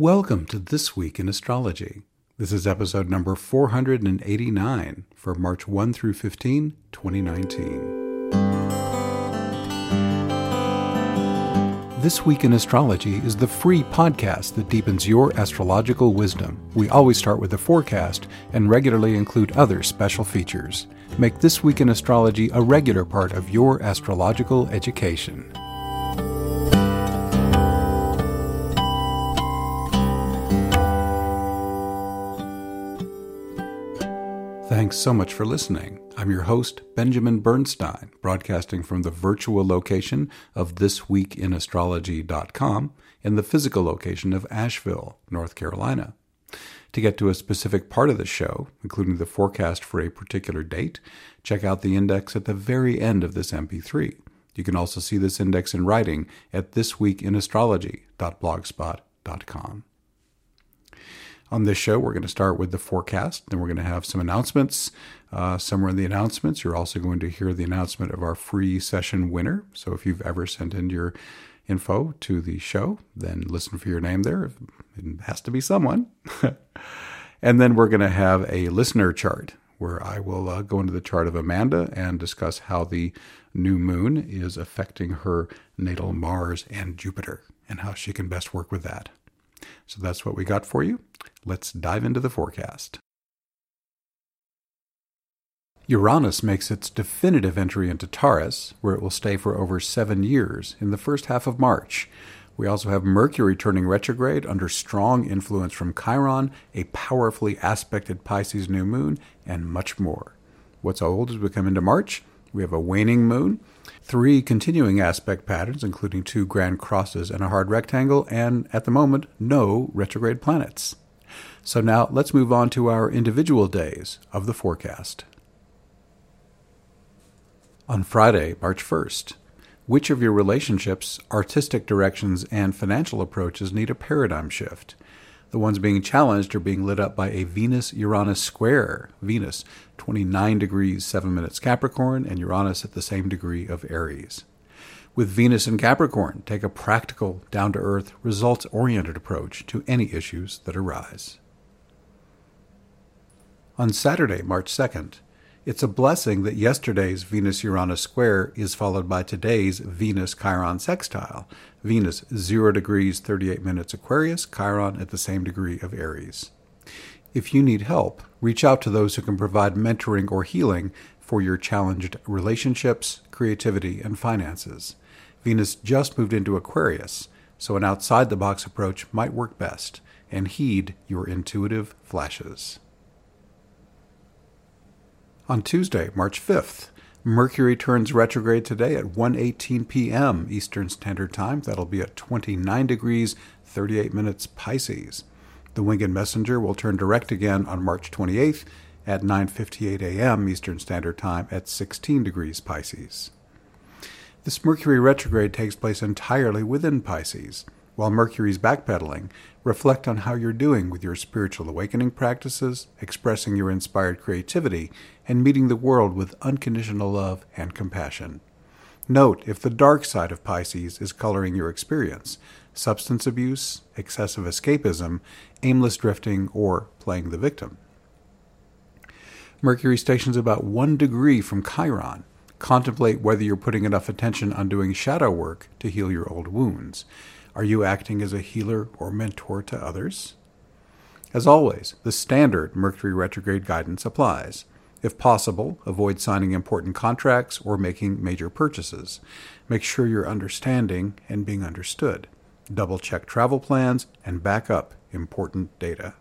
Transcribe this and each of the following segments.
Welcome to This Week in Astrology. This is episode number 489 for March 1 through 15, 2019. This Week in Astrology is the free podcast that deepens your astrological wisdom. We always start with a forecast and regularly include other special features. Make This Week in Astrology a regular part of your astrological education. Thanks so much for listening. I'm your host, Benjamin Bernstein, broadcasting from the virtual location of thisweekinastrology.com in the physical location of Asheville, North Carolina. To get to a specific part of the show, including the forecast for a particular date, check out the index at the very end of this MP3. You can also see this index in writing at thisweekinastrology.blogspot.com. On this show, we're going to start with the forecast, then we're going to have some announcements. Uh, somewhere in the announcements, you're also going to hear the announcement of our free session winner. So if you've ever sent in your info to the show, then listen for your name there. It has to be someone. and then we're going to have a listener chart where I will uh, go into the chart of Amanda and discuss how the new moon is affecting her natal Mars and Jupiter and how she can best work with that. So that's what we got for you. Let's dive into the forecast. Uranus makes its definitive entry into Taurus, where it will stay for over seven years in the first half of March. We also have Mercury turning retrograde under strong influence from Chiron, a powerfully aspected Pisces new moon, and much more. What's old as we come into March? We have a waning moon, three continuing aspect patterns, including two grand crosses and a hard rectangle, and at the moment, no retrograde planets. So now let's move on to our individual days of the forecast. On Friday, March 1st, which of your relationships, artistic directions, and financial approaches need a paradigm shift? The ones being challenged are being lit up by a Venus Uranus square. Venus, 29 degrees 7 minutes Capricorn, and Uranus at the same degree of Aries. With Venus in Capricorn, take a practical, down to earth, results oriented approach to any issues that arise. On Saturday, March 2nd, it's a blessing that yesterday's Venus Uranus square is followed by today's Venus Chiron sextile. Venus 0 degrees 38 minutes Aquarius, Chiron at the same degree of Aries. If you need help, reach out to those who can provide mentoring or healing for your challenged relationships, creativity, and finances. Venus just moved into Aquarius, so an outside the box approach might work best, and heed your intuitive flashes. On Tuesday, March 5th, Mercury turns retrograde today at 1:18 p.m. Eastern Standard Time. That'll be at 29 degrees 38 minutes Pisces. The Winged Messenger will turn direct again on March 28th at 9:58 a.m. Eastern Standard Time at 16 degrees Pisces. This Mercury retrograde takes place entirely within Pisces. While Mercury's backpedaling, reflect on how you're doing with your spiritual awakening practices, expressing your inspired creativity, and meeting the world with unconditional love and compassion. Note if the dark side of Pisces is coloring your experience substance abuse, excessive escapism, aimless drifting, or playing the victim. Mercury stations about one degree from Chiron. Contemplate whether you're putting enough attention on doing shadow work to heal your old wounds. Are you acting as a healer or mentor to others? As always, the standard Mercury retrograde guidance applies. If possible, avoid signing important contracts or making major purchases. Make sure you're understanding and being understood. Double check travel plans and back up important data.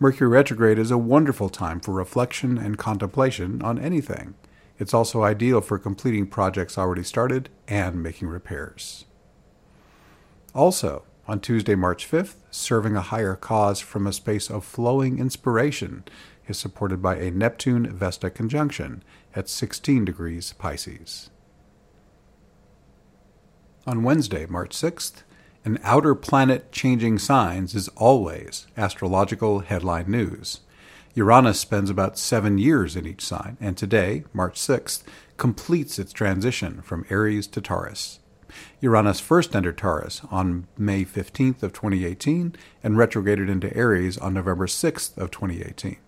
Mercury retrograde is a wonderful time for reflection and contemplation on anything. It's also ideal for completing projects already started and making repairs. Also, on Tuesday, March 5th, serving a higher cause from a space of flowing inspiration is supported by a Neptune Vesta conjunction at 16 degrees Pisces. On Wednesday, March 6th, an outer planet changing signs is always astrological headline news. Uranus spends about seven years in each sign, and today, March 6th, completes its transition from Aries to Taurus. Uranus first entered Taurus on May 15th of 2018 and retrograded into Aries on November 6th of 2018.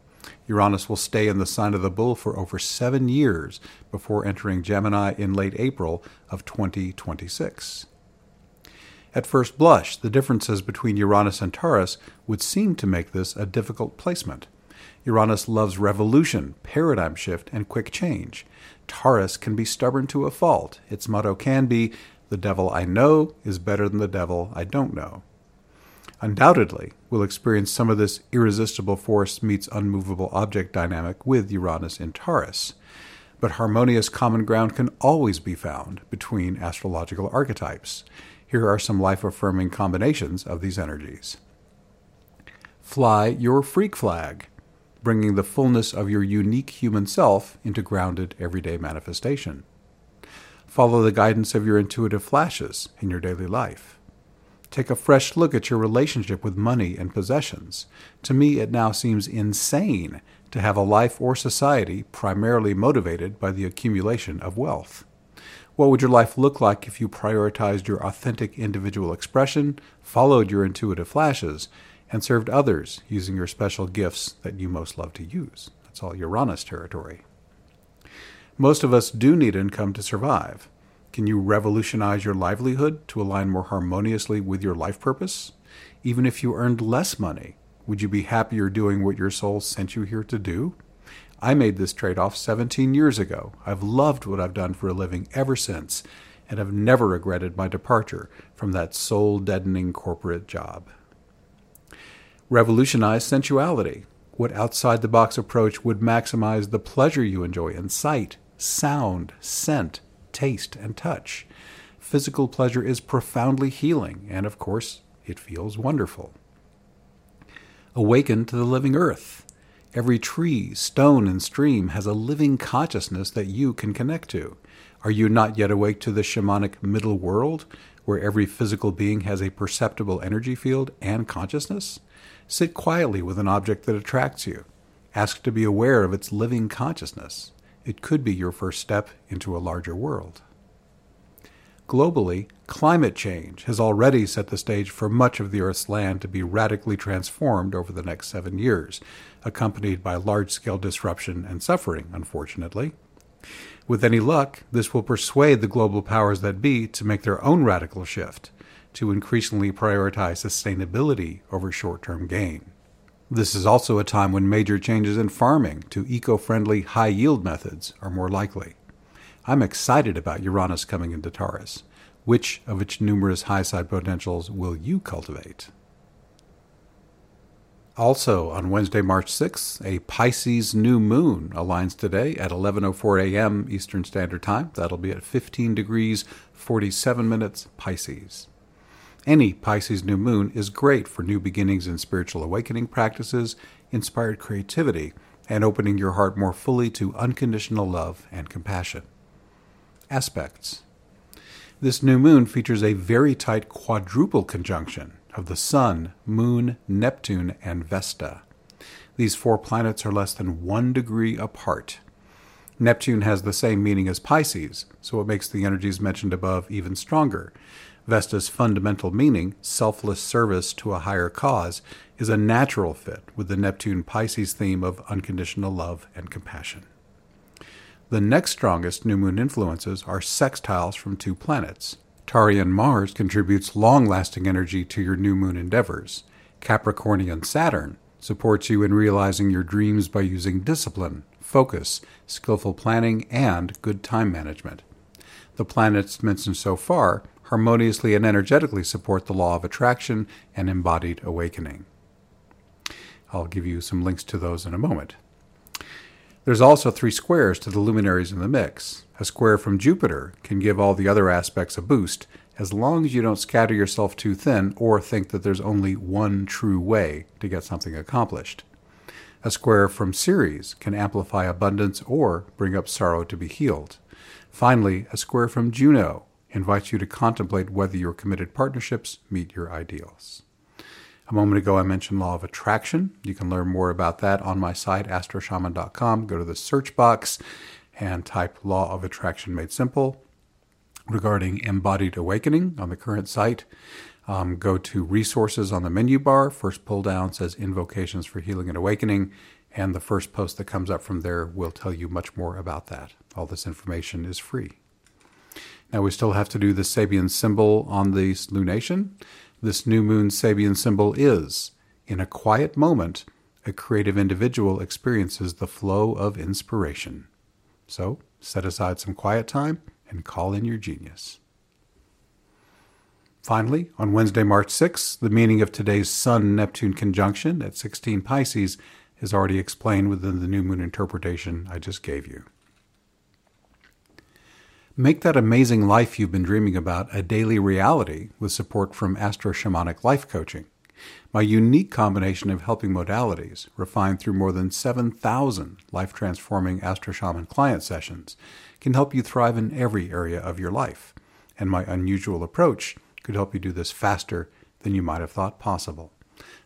Uranus will stay in the sign of the bull for over seven years before entering Gemini in late April of 2026. At first blush, the differences between Uranus and Taurus would seem to make this a difficult placement. Uranus loves revolution, paradigm shift, and quick change. Taurus can be stubborn to a fault. Its motto can be, The devil I know is better than the devil I don't know. Undoubtedly, we'll experience some of this irresistible force meets unmovable object dynamic with Uranus in Taurus. But harmonious common ground can always be found between astrological archetypes. Here are some life affirming combinations of these energies. Fly your freak flag bringing the fullness of your unique human self into grounded everyday manifestation. Follow the guidance of your intuitive flashes in your daily life. Take a fresh look at your relationship with money and possessions. To me, it now seems insane to have a life or society primarily motivated by the accumulation of wealth. What would your life look like if you prioritized your authentic individual expression, followed your intuitive flashes, and served others using your special gifts that you most love to use. That's all Uranus territory. Most of us do need income to survive. Can you revolutionize your livelihood to align more harmoniously with your life purpose? Even if you earned less money, would you be happier doing what your soul sent you here to do? I made this trade off 17 years ago. I've loved what I've done for a living ever since, and have never regretted my departure from that soul deadening corporate job revolutionize sensuality. What outside the box approach would maximize the pleasure you enjoy in sight, sound, scent, taste, and touch? Physical pleasure is profoundly healing, and of course, it feels wonderful. Awaken to the living earth. Every tree, stone, and stream has a living consciousness that you can connect to. Are you not yet awake to the shamanic middle world, where every physical being has a perceptible energy field and consciousness? Sit quietly with an object that attracts you. Ask to be aware of its living consciousness. It could be your first step into a larger world. Globally, climate change has already set the stage for much of the Earth's land to be radically transformed over the next seven years, accompanied by large scale disruption and suffering, unfortunately. With any luck, this will persuade the global powers that be to make their own radical shift to increasingly prioritize sustainability over short term gain. This is also a time when major changes in farming to eco friendly, high yield methods are more likely. I'm excited about Uranus coming into Taurus. Which of its numerous high side potentials will you cultivate? Also, on Wednesday, March 6th, a Pisces new moon aligns today at 11:04 a.m. Eastern Standard Time. That'll be at 15 degrees 47 minutes Pisces. Any Pisces new moon is great for new beginnings in spiritual awakening practices, inspired creativity, and opening your heart more fully to unconditional love and compassion. Aspects This new moon features a very tight quadruple conjunction of the Sun, Moon, Neptune, and Vesta. These four planets are less than one degree apart. Neptune has the same meaning as Pisces, so it makes the energies mentioned above even stronger, Vesta's fundamental meaning, selfless service to a higher cause, is a natural fit with the Neptune Pisces theme of unconditional love and compassion. The next strongest new moon influences are sextiles from two planets. Taurean Mars contributes long lasting energy to your new moon endeavors. Capricornian Saturn supports you in realizing your dreams by using discipline, focus, skillful planning, and good time management. The planets mentioned so far harmoniously and energetically support the law of attraction and embodied awakening. I'll give you some links to those in a moment. There's also three squares to the luminaries in the mix. A square from Jupiter can give all the other aspects a boost as long as you don't scatter yourself too thin or think that there's only one true way to get something accomplished. A square from Ceres can amplify abundance or bring up sorrow to be healed. Finally, a square from Juno invites you to contemplate whether your committed partnerships meet your ideals. A moment ago, I mentioned law of attraction. You can learn more about that on my site, astroshaman.com. Go to the search box and type law of attraction made simple. regarding embodied awakening on the current site. Um, go to resources on the menu bar. First pull down says invocations for healing and awakening, and the first post that comes up from there will tell you much more about that. All this information is free. Now we still have to do the Sabian symbol on the lunation. This new moon Sabian symbol is, in a quiet moment, a creative individual experiences the flow of inspiration. So set aside some quiet time and call in your genius. Finally, on Wednesday, March 6th, the meaning of today's Sun Neptune conjunction at 16 Pisces is already explained within the new moon interpretation I just gave you. Make that amazing life you've been dreaming about a daily reality with support from Astro Shamanic Life Coaching. My unique combination of helping modalities, refined through more than 7,000 life transforming Astro Shaman client sessions, can help you thrive in every area of your life. And my unusual approach could help you do this faster than you might have thought possible.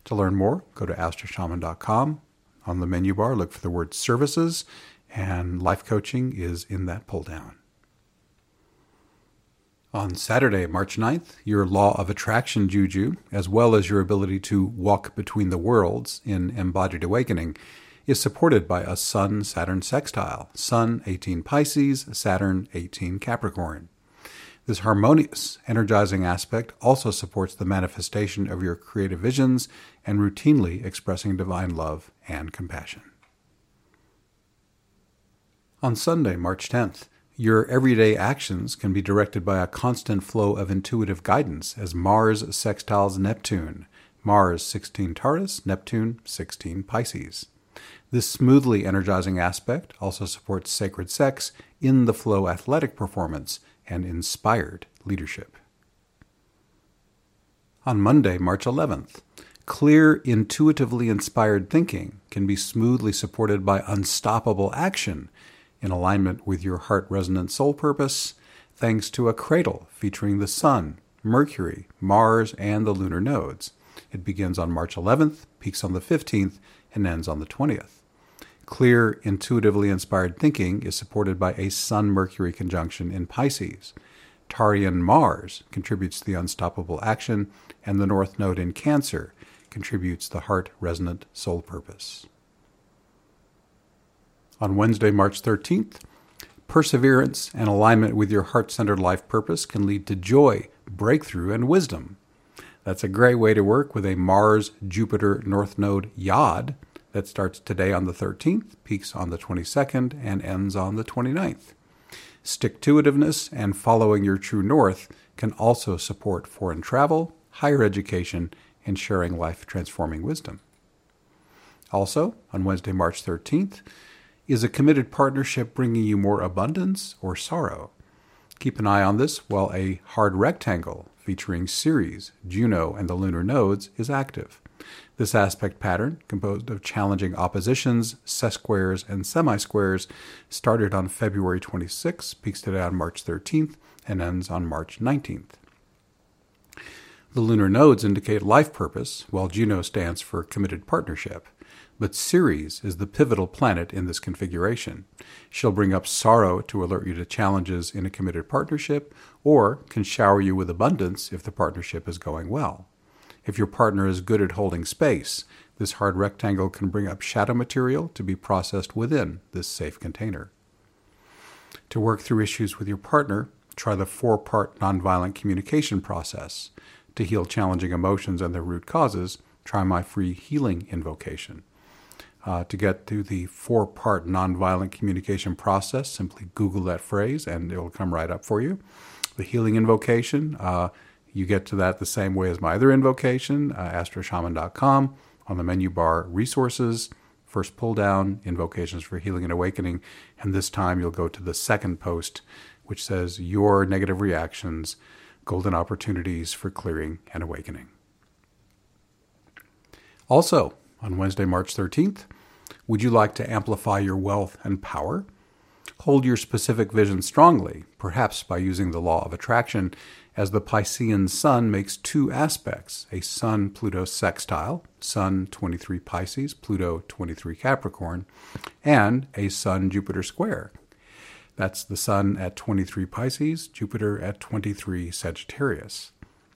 To learn more, go to astroshaman.com. On the menu bar, look for the word services, and life coaching is in that pull down. On Saturday, March 9th, your law of attraction juju, as well as your ability to walk between the worlds in embodied awakening, is supported by a Sun Saturn sextile Sun 18 Pisces, Saturn 18 Capricorn. This harmonious, energizing aspect also supports the manifestation of your creative visions and routinely expressing divine love and compassion. On Sunday, March 10th, your everyday actions can be directed by a constant flow of intuitive guidance as Mars sextiles Neptune, Mars 16 Taurus, Neptune 16 Pisces. This smoothly energizing aspect also supports sacred sex in the flow athletic performance and inspired leadership. On Monday, March 11th, clear, intuitively inspired thinking can be smoothly supported by unstoppable action in alignment with your heart resonant soul purpose, thanks to a cradle featuring the Sun, Mercury, Mars, and the lunar nodes. It begins on March 11th, peaks on the 15th, and ends on the 20th. Clear, intuitively inspired thinking is supported by a Sun Mercury conjunction in Pisces. Taurean Mars contributes the unstoppable action, and the North Node in Cancer contributes the heart resonant soul purpose on Wednesday, March 13th. Perseverance and alignment with your heart centered life purpose can lead to joy, breakthrough, and wisdom. That's a great way to work with a Mars Jupiter North Node Yod that starts today on the 13th, peaks on the 22nd, and ends on the 29th. Stick to itiveness and following your true north can also support foreign travel, higher education, and sharing life transforming wisdom. Also, on Wednesday, March 13th, is a committed partnership bringing you more abundance or sorrow? Keep an eye on this while a hard rectangle featuring Ceres, Juno, and the lunar nodes is active. This aspect pattern, composed of challenging oppositions, sesquares, and semisquares, started on February 26, peaks today on March 13th, and ends on March 19th. The lunar nodes indicate life purpose, while Juno stands for committed partnership but Ceres is the pivotal planet in this configuration. She'll bring up sorrow to alert you to challenges in a committed partnership, or can shower you with abundance if the partnership is going well. If your partner is good at holding space, this hard rectangle can bring up shadow material to be processed within this safe container. To work through issues with your partner, try the four part nonviolent communication process. To heal challenging emotions and their root causes, try my free healing invocation. Uh, to get to the four part nonviolent communication process, simply Google that phrase and it will come right up for you. The healing invocation, uh, you get to that the same way as my other invocation, uh, astroshaman.com. On the menu bar, resources, first pull down, invocations for healing and awakening. And this time you'll go to the second post, which says Your negative reactions, golden opportunities for clearing and awakening. Also, on Wednesday, March 13th, would you like to amplify your wealth and power? Hold your specific vision strongly, perhaps by using the law of attraction, as the Piscean sun makes two aspects a Sun Pluto sextile, Sun 23 Pisces, Pluto 23 Capricorn, and a Sun Jupiter square. That's the Sun at 23 Pisces, Jupiter at 23 Sagittarius.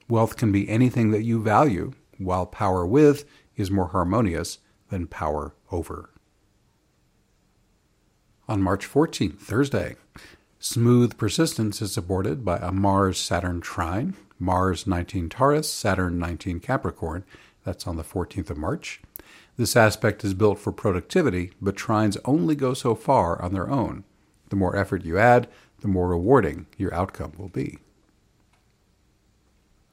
Wealth can be anything that you value, while power with is more harmonious than power over. On March 14th, Thursday, smooth persistence is supported by a Mars Saturn trine, Mars 19 Taurus, Saturn 19 Capricorn. That's on the 14th of March. This aspect is built for productivity, but trines only go so far on their own. The more effort you add, the more rewarding your outcome will be.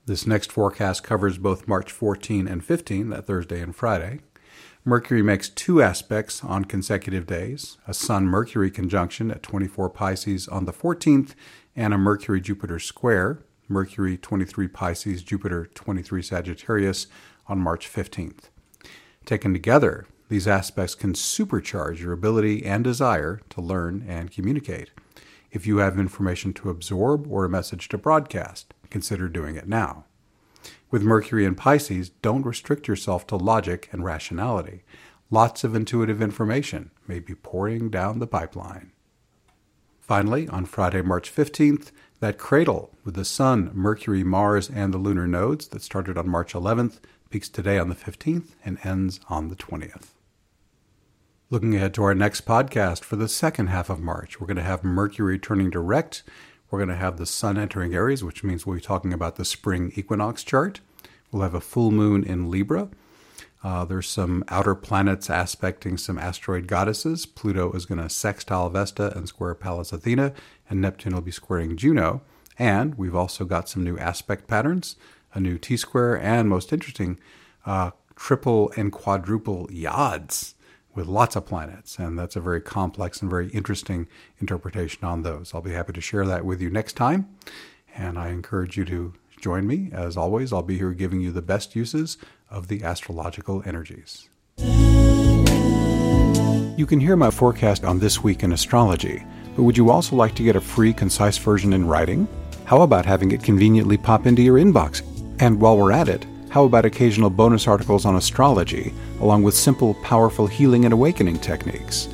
This next forecast covers both March 14 and 15, that Thursday and Friday. Mercury makes two aspects on consecutive days a Sun Mercury conjunction at 24 Pisces on the 14th, and a Mercury Jupiter square, Mercury 23 Pisces, Jupiter 23 Sagittarius on March 15th. Taken together, these aspects can supercharge your ability and desire to learn and communicate. If you have information to absorb or a message to broadcast, consider doing it now. With Mercury in Pisces, don't restrict yourself to logic and rationality. Lots of intuitive information may be pouring down the pipeline. Finally, on Friday, March 15th, that cradle with the Sun, Mercury, Mars, and the lunar nodes that started on March 11th peaks today on the 15th and ends on the 20th. Looking ahead to our next podcast for the second half of March, we're going to have Mercury turning direct. We're going to have the Sun entering Aries, which means we'll be talking about the spring equinox chart. We'll have a full moon in Libra. Uh, there's some outer planets aspecting some asteroid goddesses. Pluto is going to sextile Vesta and square Pallas Athena, and Neptune will be squaring Juno. And we've also got some new aspect patterns, a new T square, and most interesting, uh, triple and quadruple yods with lots of planets, and that's a very complex and very interesting interpretation on those. I'll be happy to share that with you next time, and I encourage you to join me. As always, I'll be here giving you the best uses of the astrological energies. You can hear my forecast on This Week in Astrology, but would you also like to get a free, concise version in writing? How about having it conveniently pop into your inbox? And while we're at it, how about occasional bonus articles on astrology, along with simple, powerful healing and awakening techniques?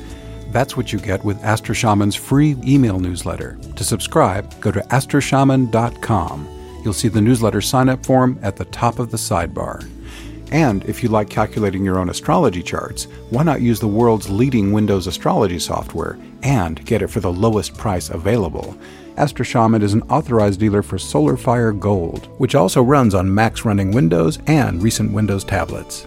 That's what you get with Astro Shaman's free email newsletter. To subscribe, go to astroshaman.com. You'll see the newsletter sign up form at the top of the sidebar. And if you like calculating your own astrology charts, why not use the world's leading Windows astrology software and get it for the lowest price available? Astro Shaman is an authorized dealer for SolarFire Gold, which also runs on Macs running Windows and recent Windows tablets.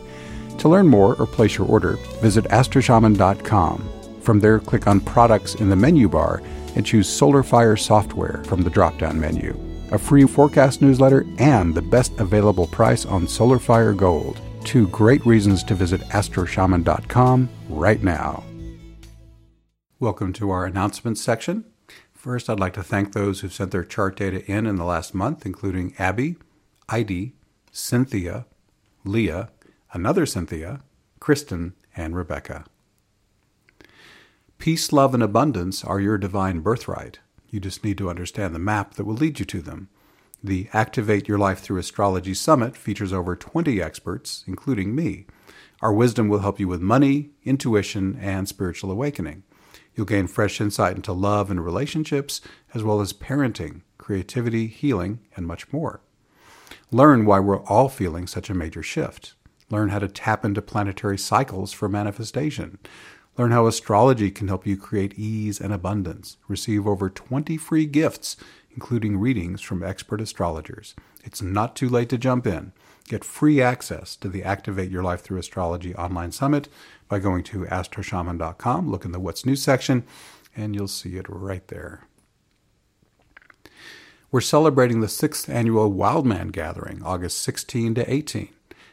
To learn more or place your order, visit astroshaman.com. From there, click on Products in the menu bar and choose SolarFire Software from the drop down menu. A free forecast newsletter and the best available price on SolarFire Gold. Two great reasons to visit astroshaman.com right now. Welcome to our announcements section. First, I'd like to thank those who've sent their chart data in in the last month, including Abby, Heidi, Cynthia, Leah, another Cynthia, Kristen, and Rebecca. Peace, love, and abundance are your divine birthright. You just need to understand the map that will lead you to them. The Activate Your Life Through Astrology Summit features over 20 experts, including me. Our wisdom will help you with money, intuition, and spiritual awakening. You'll gain fresh insight into love and relationships, as well as parenting, creativity, healing, and much more. Learn why we're all feeling such a major shift. Learn how to tap into planetary cycles for manifestation. Learn how astrology can help you create ease and abundance. Receive over 20 free gifts, including readings from expert astrologers. It's not too late to jump in. Get free access to the Activate Your Life Through Astrology online summit by going to astroshaman.com. Look in the What's New section, and you'll see it right there. We're celebrating the sixth annual Wildman Gathering, August 16 to 18.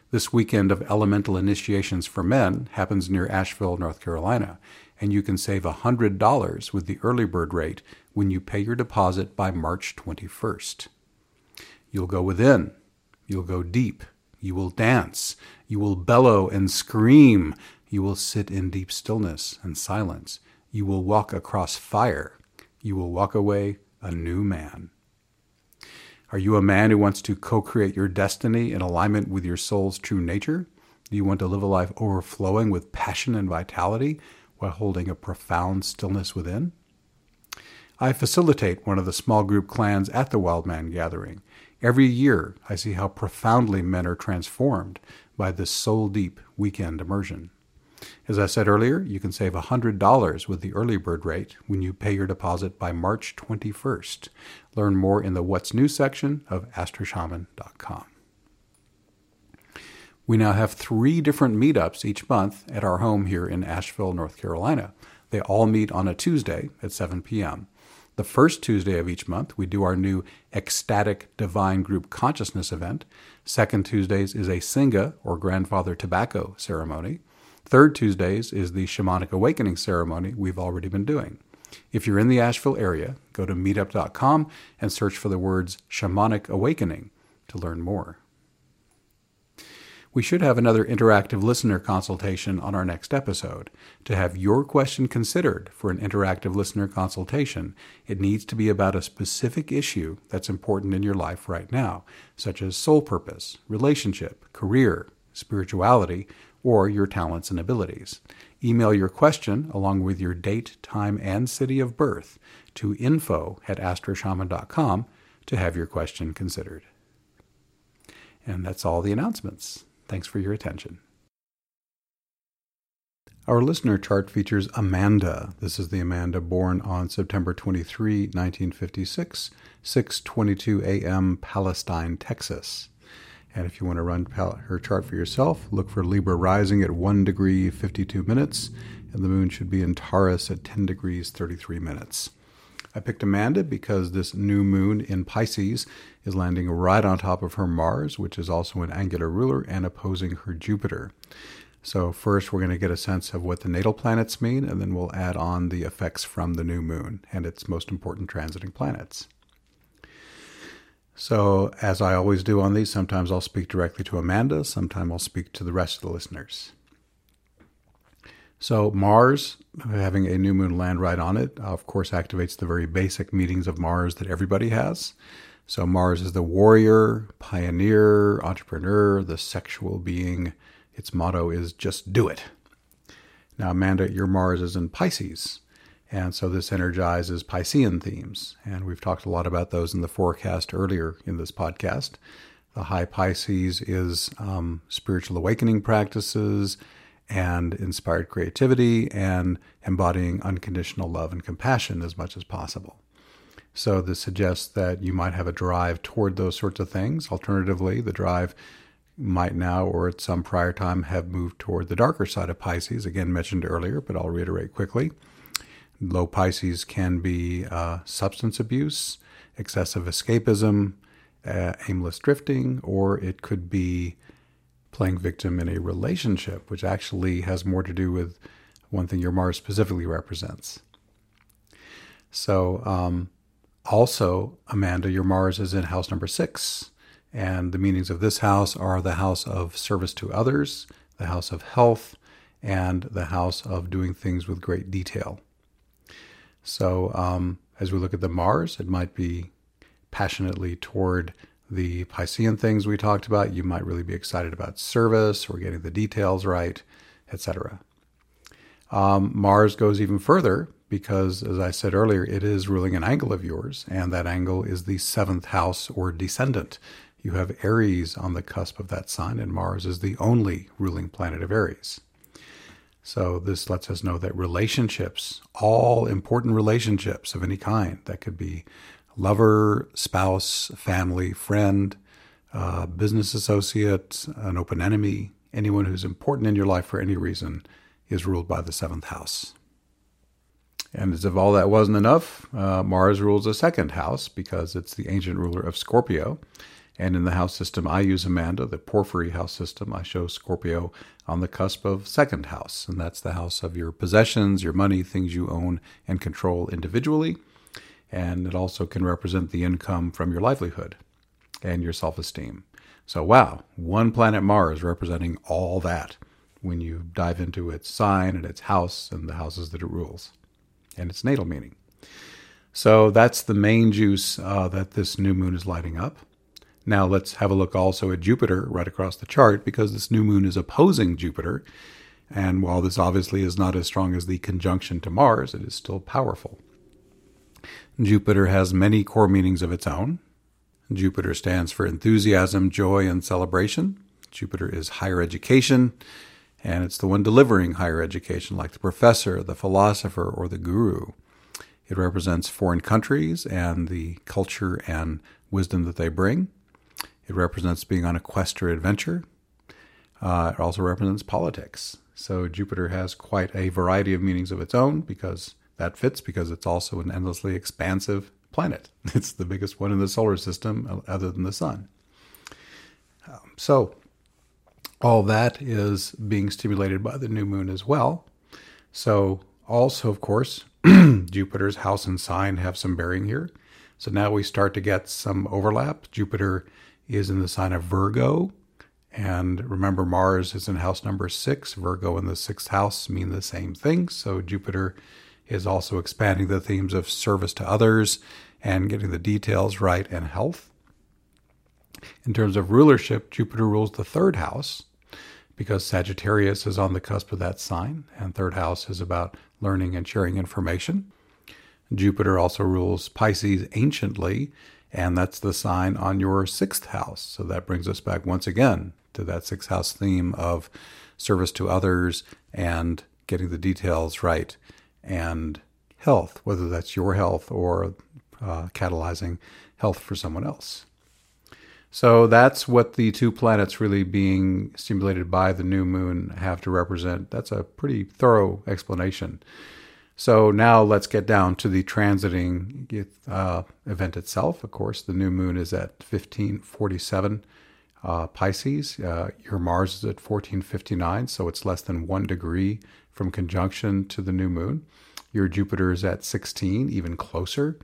This weekend of elemental initiations for men happens near Asheville, North Carolina, and you can save $100 with the early bird rate when you pay your deposit by March 21st. You'll go within, you'll go deep, you will dance, you will bellow and scream, you will sit in deep stillness and silence. You will walk across fire. You will walk away a new man. Are you a man who wants to co create your destiny in alignment with your soul's true nature? Do you want to live a life overflowing with passion and vitality while holding a profound stillness within? I facilitate one of the small group clans at the Wild Man Gathering. Every year, I see how profoundly men are transformed by this soul deep weekend immersion. As I said earlier, you can save $100 with the early bird rate when you pay your deposit by March 21st. Learn more in the What's New section of AstroShaman.com. We now have three different meetups each month at our home here in Asheville, North Carolina. They all meet on a Tuesday at 7 p.m. The first Tuesday of each month, we do our new Ecstatic Divine Group Consciousness event. Second Tuesdays is a Singa or Grandfather Tobacco ceremony. Third Tuesdays is the Shamanic Awakening ceremony we've already been doing. If you're in the Asheville area, go to meetup.com and search for the words Shamanic Awakening to learn more. We should have another interactive listener consultation on our next episode. To have your question considered for an interactive listener consultation, it needs to be about a specific issue that's important in your life right now, such as soul purpose, relationship, career, spirituality, or your talents and abilities. Email your question along with your date, time, and city of birth to info at astroshaman.com to have your question considered. And that's all the announcements. Thanks for your attention. Our listener chart features Amanda. This is the Amanda born on September 23, 1956, 6:22 a.m. Palestine, Texas. And if you want to run her chart for yourself, look for Libra rising at 1 degree 52 minutes, and the moon should be in Taurus at 10 degrees 33 minutes. I picked Amanda because this new moon in Pisces is landing right on top of her Mars, which is also an angular ruler and opposing her Jupiter. So, first, we're going to get a sense of what the natal planets mean, and then we'll add on the effects from the new moon and its most important transiting planets. So, as I always do on these, sometimes I'll speak directly to Amanda, sometimes I'll speak to the rest of the listeners. So Mars, having a new moon land right on it, of course, activates the very basic meetings of Mars that everybody has. So Mars is the warrior, pioneer, entrepreneur, the sexual being. Its motto is just do it. Now, Amanda, your Mars is in Pisces. And so this energizes Piscean themes. And we've talked a lot about those in the forecast earlier in this podcast. The high Pisces is um, spiritual awakening practices, and inspired creativity and embodying unconditional love and compassion as much as possible. So, this suggests that you might have a drive toward those sorts of things. Alternatively, the drive might now or at some prior time have moved toward the darker side of Pisces, again mentioned earlier, but I'll reiterate quickly. Low Pisces can be uh, substance abuse, excessive escapism, uh, aimless drifting, or it could be playing victim in a relationship, which actually has more to do with one thing your Mars specifically represents. So, um, also, Amanda, your Mars is in house number six. And the meanings of this house are the house of service to others, the house of health, and the house of doing things with great detail. So, um, as we look at the Mars, it might be passionately toward the Piscean things we talked about, you might really be excited about service or getting the details right, etc. Um, Mars goes even further because, as I said earlier, it is ruling an angle of yours, and that angle is the seventh house or descendant. You have Aries on the cusp of that sign, and Mars is the only ruling planet of Aries. So, this lets us know that relationships, all important relationships of any kind, that could be lover, spouse, family, friend, uh, business associate, an open enemy, anyone who's important in your life for any reason is ruled by the seventh house. And as if all that wasn't enough, uh, Mars rules the second house because it's the ancient ruler of Scorpio. And in the house system I use, Amanda, the Porphyry house system, I show Scorpio on the cusp of second house. And that's the house of your possessions, your money, things you own and control individually and it also can represent the income from your livelihood and your self esteem. So, wow, one planet Mars representing all that when you dive into its sign and its house and the houses that it rules and its natal meaning. So, that's the main juice uh, that this new moon is lighting up. Now, let's have a look also at Jupiter right across the chart because this new moon is opposing Jupiter. And while this obviously is not as strong as the conjunction to Mars, it is still powerful. Jupiter has many core meanings of its own. Jupiter stands for enthusiasm, joy, and celebration. Jupiter is higher education, and it's the one delivering higher education, like the professor, the philosopher, or the guru. It represents foreign countries and the culture and wisdom that they bring. It represents being on a quest or adventure. Uh, it also represents politics. So Jupiter has quite a variety of meanings of its own because that fits because it's also an endlessly expansive planet. It's the biggest one in the solar system uh, other than the sun. Um, so all that is being stimulated by the new moon as well. So also, of course, Jupiter's house and sign have some bearing here. So now we start to get some overlap. Jupiter is in the sign of Virgo. And remember, Mars is in house number six. Virgo in the sixth house mean the same thing. So Jupiter is also expanding the themes of service to others and getting the details right and health. In terms of rulership, Jupiter rules the third house because Sagittarius is on the cusp of that sign, and third house is about learning and sharing information. Jupiter also rules Pisces anciently, and that's the sign on your sixth house. So that brings us back once again to that sixth house theme of service to others and getting the details right and health, whether that's your health or uh, catalyzing health for someone else. So that's what the two planets really being stimulated by the new moon have to represent. That's a pretty thorough explanation. So now let's get down to the transiting uh, event itself. Of course, the new moon is at 1547 uh, Pisces. Uh, your Mars is at 1459, so it's less than one degree from conjunction to the new moon. Your Jupiter is at 16, even closer.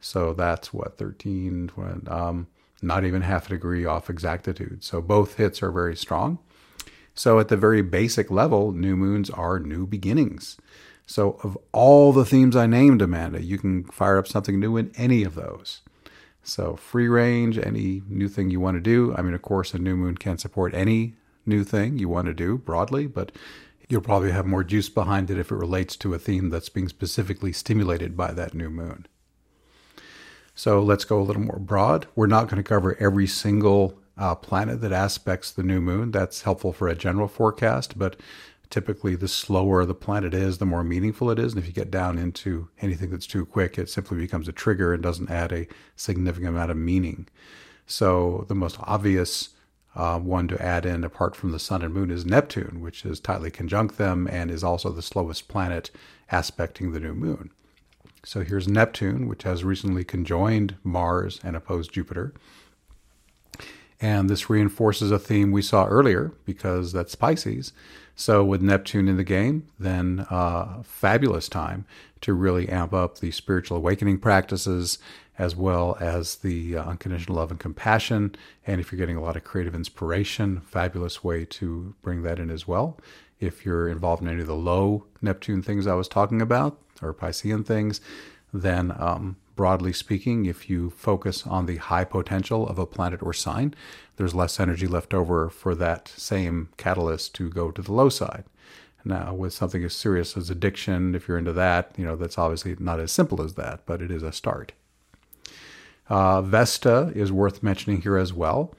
So that's what, 13, um, not even half a degree off exactitude. So both hits are very strong. So at the very basic level, new moons are new beginnings. So, of all the themes I named, Amanda, you can fire up something new in any of those. So, free range, any new thing you want to do. I mean, of course, a new moon can support any new thing you want to do broadly, but you'll probably have more juice behind it if it relates to a theme that's being specifically stimulated by that new moon. So, let's go a little more broad. We're not going to cover every single uh, planet that aspects the new moon. That's helpful for a general forecast, but typically the slower the planet is, the more meaningful it is. And if you get down into anything that's too quick, it simply becomes a trigger and doesn't add a significant amount of meaning. So the most obvious uh, one to add in, apart from the sun and moon, is Neptune, which is tightly conjunct them and is also the slowest planet aspecting the new moon. So here's Neptune, which has recently conjoined Mars and opposed Jupiter. And this reinforces a theme we saw earlier because that's Pisces. So, with Neptune in the game, then uh, fabulous time to really amp up the spiritual awakening practices as well as the uh, unconditional love and compassion. And if you're getting a lot of creative inspiration, fabulous way to bring that in as well. If you're involved in any of the low Neptune things I was talking about, or Piscean things, then um, broadly speaking, if you focus on the high potential of a planet or sign, there's less energy left over for that same catalyst to go to the low side. Now, with something as serious as addiction, if you're into that, you know, that's obviously not as simple as that, but it is a start. Uh, Vesta is worth mentioning here as well,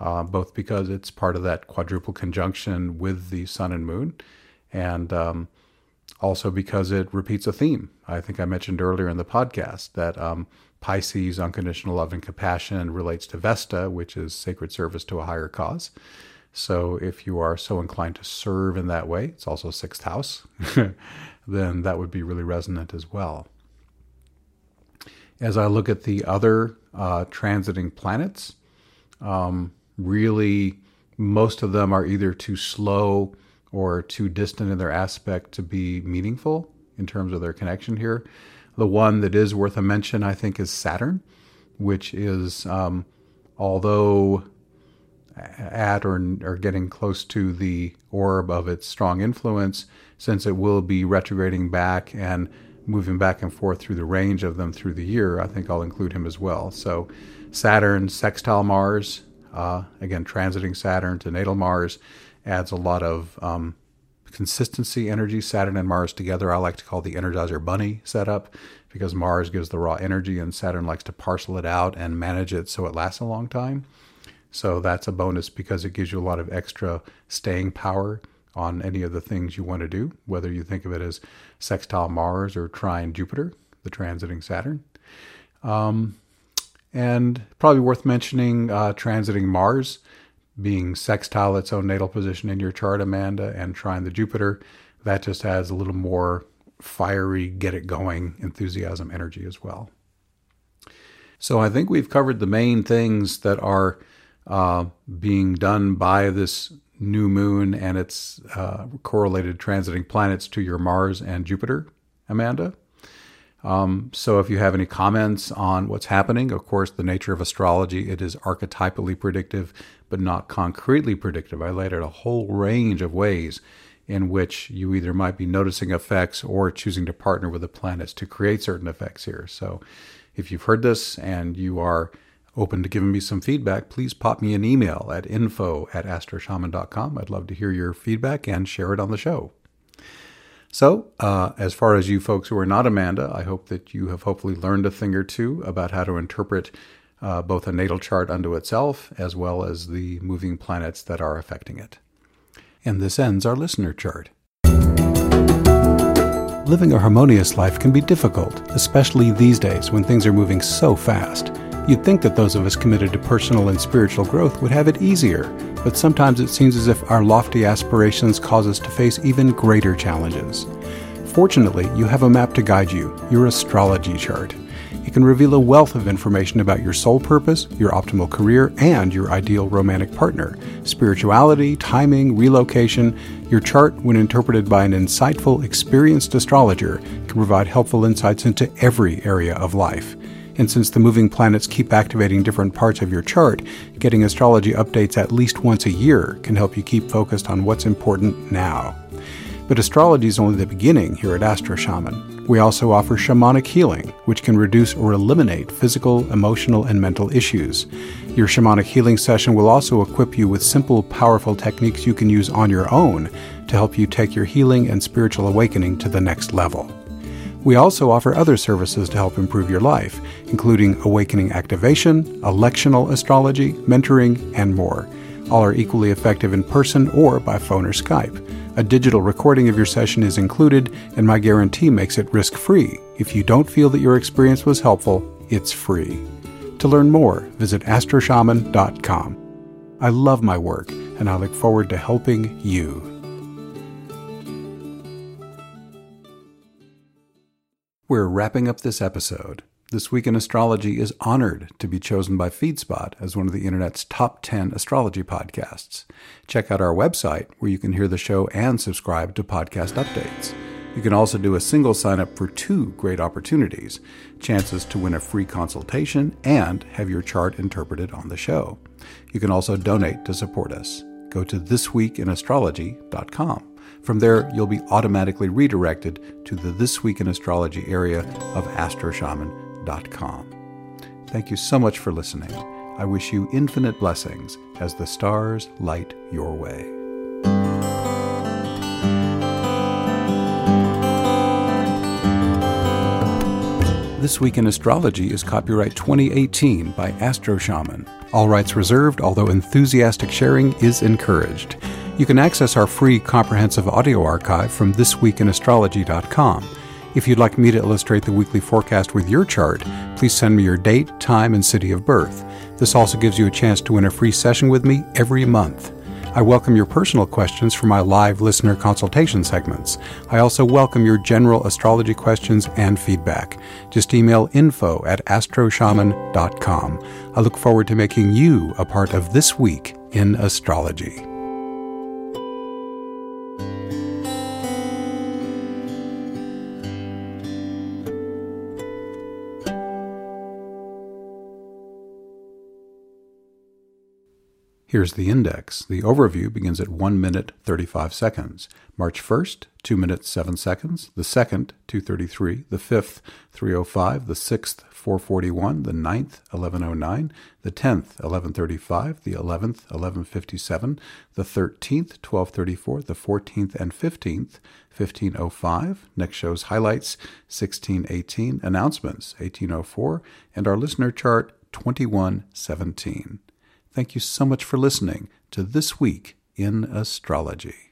uh, both because it's part of that quadruple conjunction with the sun and moon, and um, also because it repeats a theme. I think I mentioned earlier in the podcast that um, Pisces, unconditional love and compassion, relates to Vesta, which is sacred service to a higher cause. So if you are so inclined to serve in that way, it's also sixth house, then that would be really resonant as well. As I look at the other uh, transiting planets, um, really most of them are either too slow or too distant in their aspect to be meaningful in terms of their connection here. The one that is worth a mention, I think, is Saturn, which is, um, although at or, or getting close to the orb of its strong influence, since it will be retrograding back and moving back and forth through the range of them through the year, I think I'll include him as well. So, Saturn, sextile Mars, uh, again, transiting Saturn to natal Mars, adds a lot of um, consistency energy, Saturn and Mars together, I like to call the Energizer Bunny setup because Mars gives the raw energy and Saturn likes to parcel it out and manage it so it lasts a long time. So that's a bonus because it gives you a lot of extra staying power on any of the things you want to do, whether you think of it as sextile Mars or trine Jupiter, the transiting Saturn. Um, and probably worth mentioning uh, transiting Mars being sextile its own natal position in your chart, Amanda, and trine the Jupiter. That just adds a little more fiery, get it going enthusiasm energy as well. So I think we've covered the main things that are uh, being done by this new moon and its uh, correlated transiting planets to your Mars and Jupiter, Amanda. Um, so if you have any comments on what's happening, of course, the nature of astrology, it is archetypally predictive, but not concretely predictive. I laid out a whole range of ways in which you either might be noticing effects or choosing to partner with the planets to create certain effects here. So if you've heard this and you are open to giving me some feedback, please pop me an email at info at astroshaman.com. I'd love to hear your feedback and share it on the show. So, uh, as far as you folks who are not Amanda, I hope that you have hopefully learned a thing or two about how to interpret uh, both a natal chart unto itself as well as the moving planets that are affecting it. And this ends our listener chart. Living a harmonious life can be difficult, especially these days when things are moving so fast. You'd think that those of us committed to personal and spiritual growth would have it easier, but sometimes it seems as if our lofty aspirations cause us to face even greater challenges. Fortunately, you have a map to guide you, your astrology chart. It can reveal a wealth of information about your soul purpose, your optimal career, and your ideal romantic partner. Spirituality, timing, relocation. Your chart, when interpreted by an insightful, experienced astrologer, can provide helpful insights into every area of life. And since the moving planets keep activating different parts of your chart, getting astrology updates at least once a year can help you keep focused on what's important now. But astrology is only the beginning here at Astro Shaman. We also offer shamanic healing, which can reduce or eliminate physical, emotional, and mental issues. Your shamanic healing session will also equip you with simple, powerful techniques you can use on your own to help you take your healing and spiritual awakening to the next level. We also offer other services to help improve your life, including awakening activation, electional astrology, mentoring, and more. All are equally effective in person or by phone or Skype. A digital recording of your session is included, and my guarantee makes it risk free. If you don't feel that your experience was helpful, it's free. To learn more, visit astroshaman.com. I love my work, and I look forward to helping you. We're wrapping up this episode. This Week in Astrology is honored to be chosen by FeedSpot as one of the internet's top 10 astrology podcasts. Check out our website where you can hear the show and subscribe to podcast updates. You can also do a single sign up for two great opportunities chances to win a free consultation and have your chart interpreted on the show. You can also donate to support us. Go to thisweekinastrology.com. From there, you'll be automatically redirected to the This Week in Astrology area of astroshaman.com. Thank you so much for listening. I wish you infinite blessings as the stars light your way. This Week in Astrology is copyright 2018 by Astro Shaman. All rights reserved, although enthusiastic sharing is encouraged. You can access our free comprehensive audio archive from thisweekinastrology.com. If you'd like me to illustrate the weekly forecast with your chart, please send me your date, time, and city of birth. This also gives you a chance to win a free session with me every month. I welcome your personal questions for my live listener consultation segments. I also welcome your general astrology questions and feedback. Just email info at astroshaman.com. I look forward to making you a part of this week in astrology. Here's the index. The overview begins at 1 minute 35 seconds. March 1st, 2 minutes 7 seconds. The 2nd, 233. The 5th, 305. The 6th, 441. The 9th, 1109. The 10th, 1135. The 11th, 1157. The 13th, 1234. The 14th and 15th, 1505. Next show's highlights 1618. Announcements 1804. And our listener chart 2117. Thank you so much for listening to This Week in Astrology.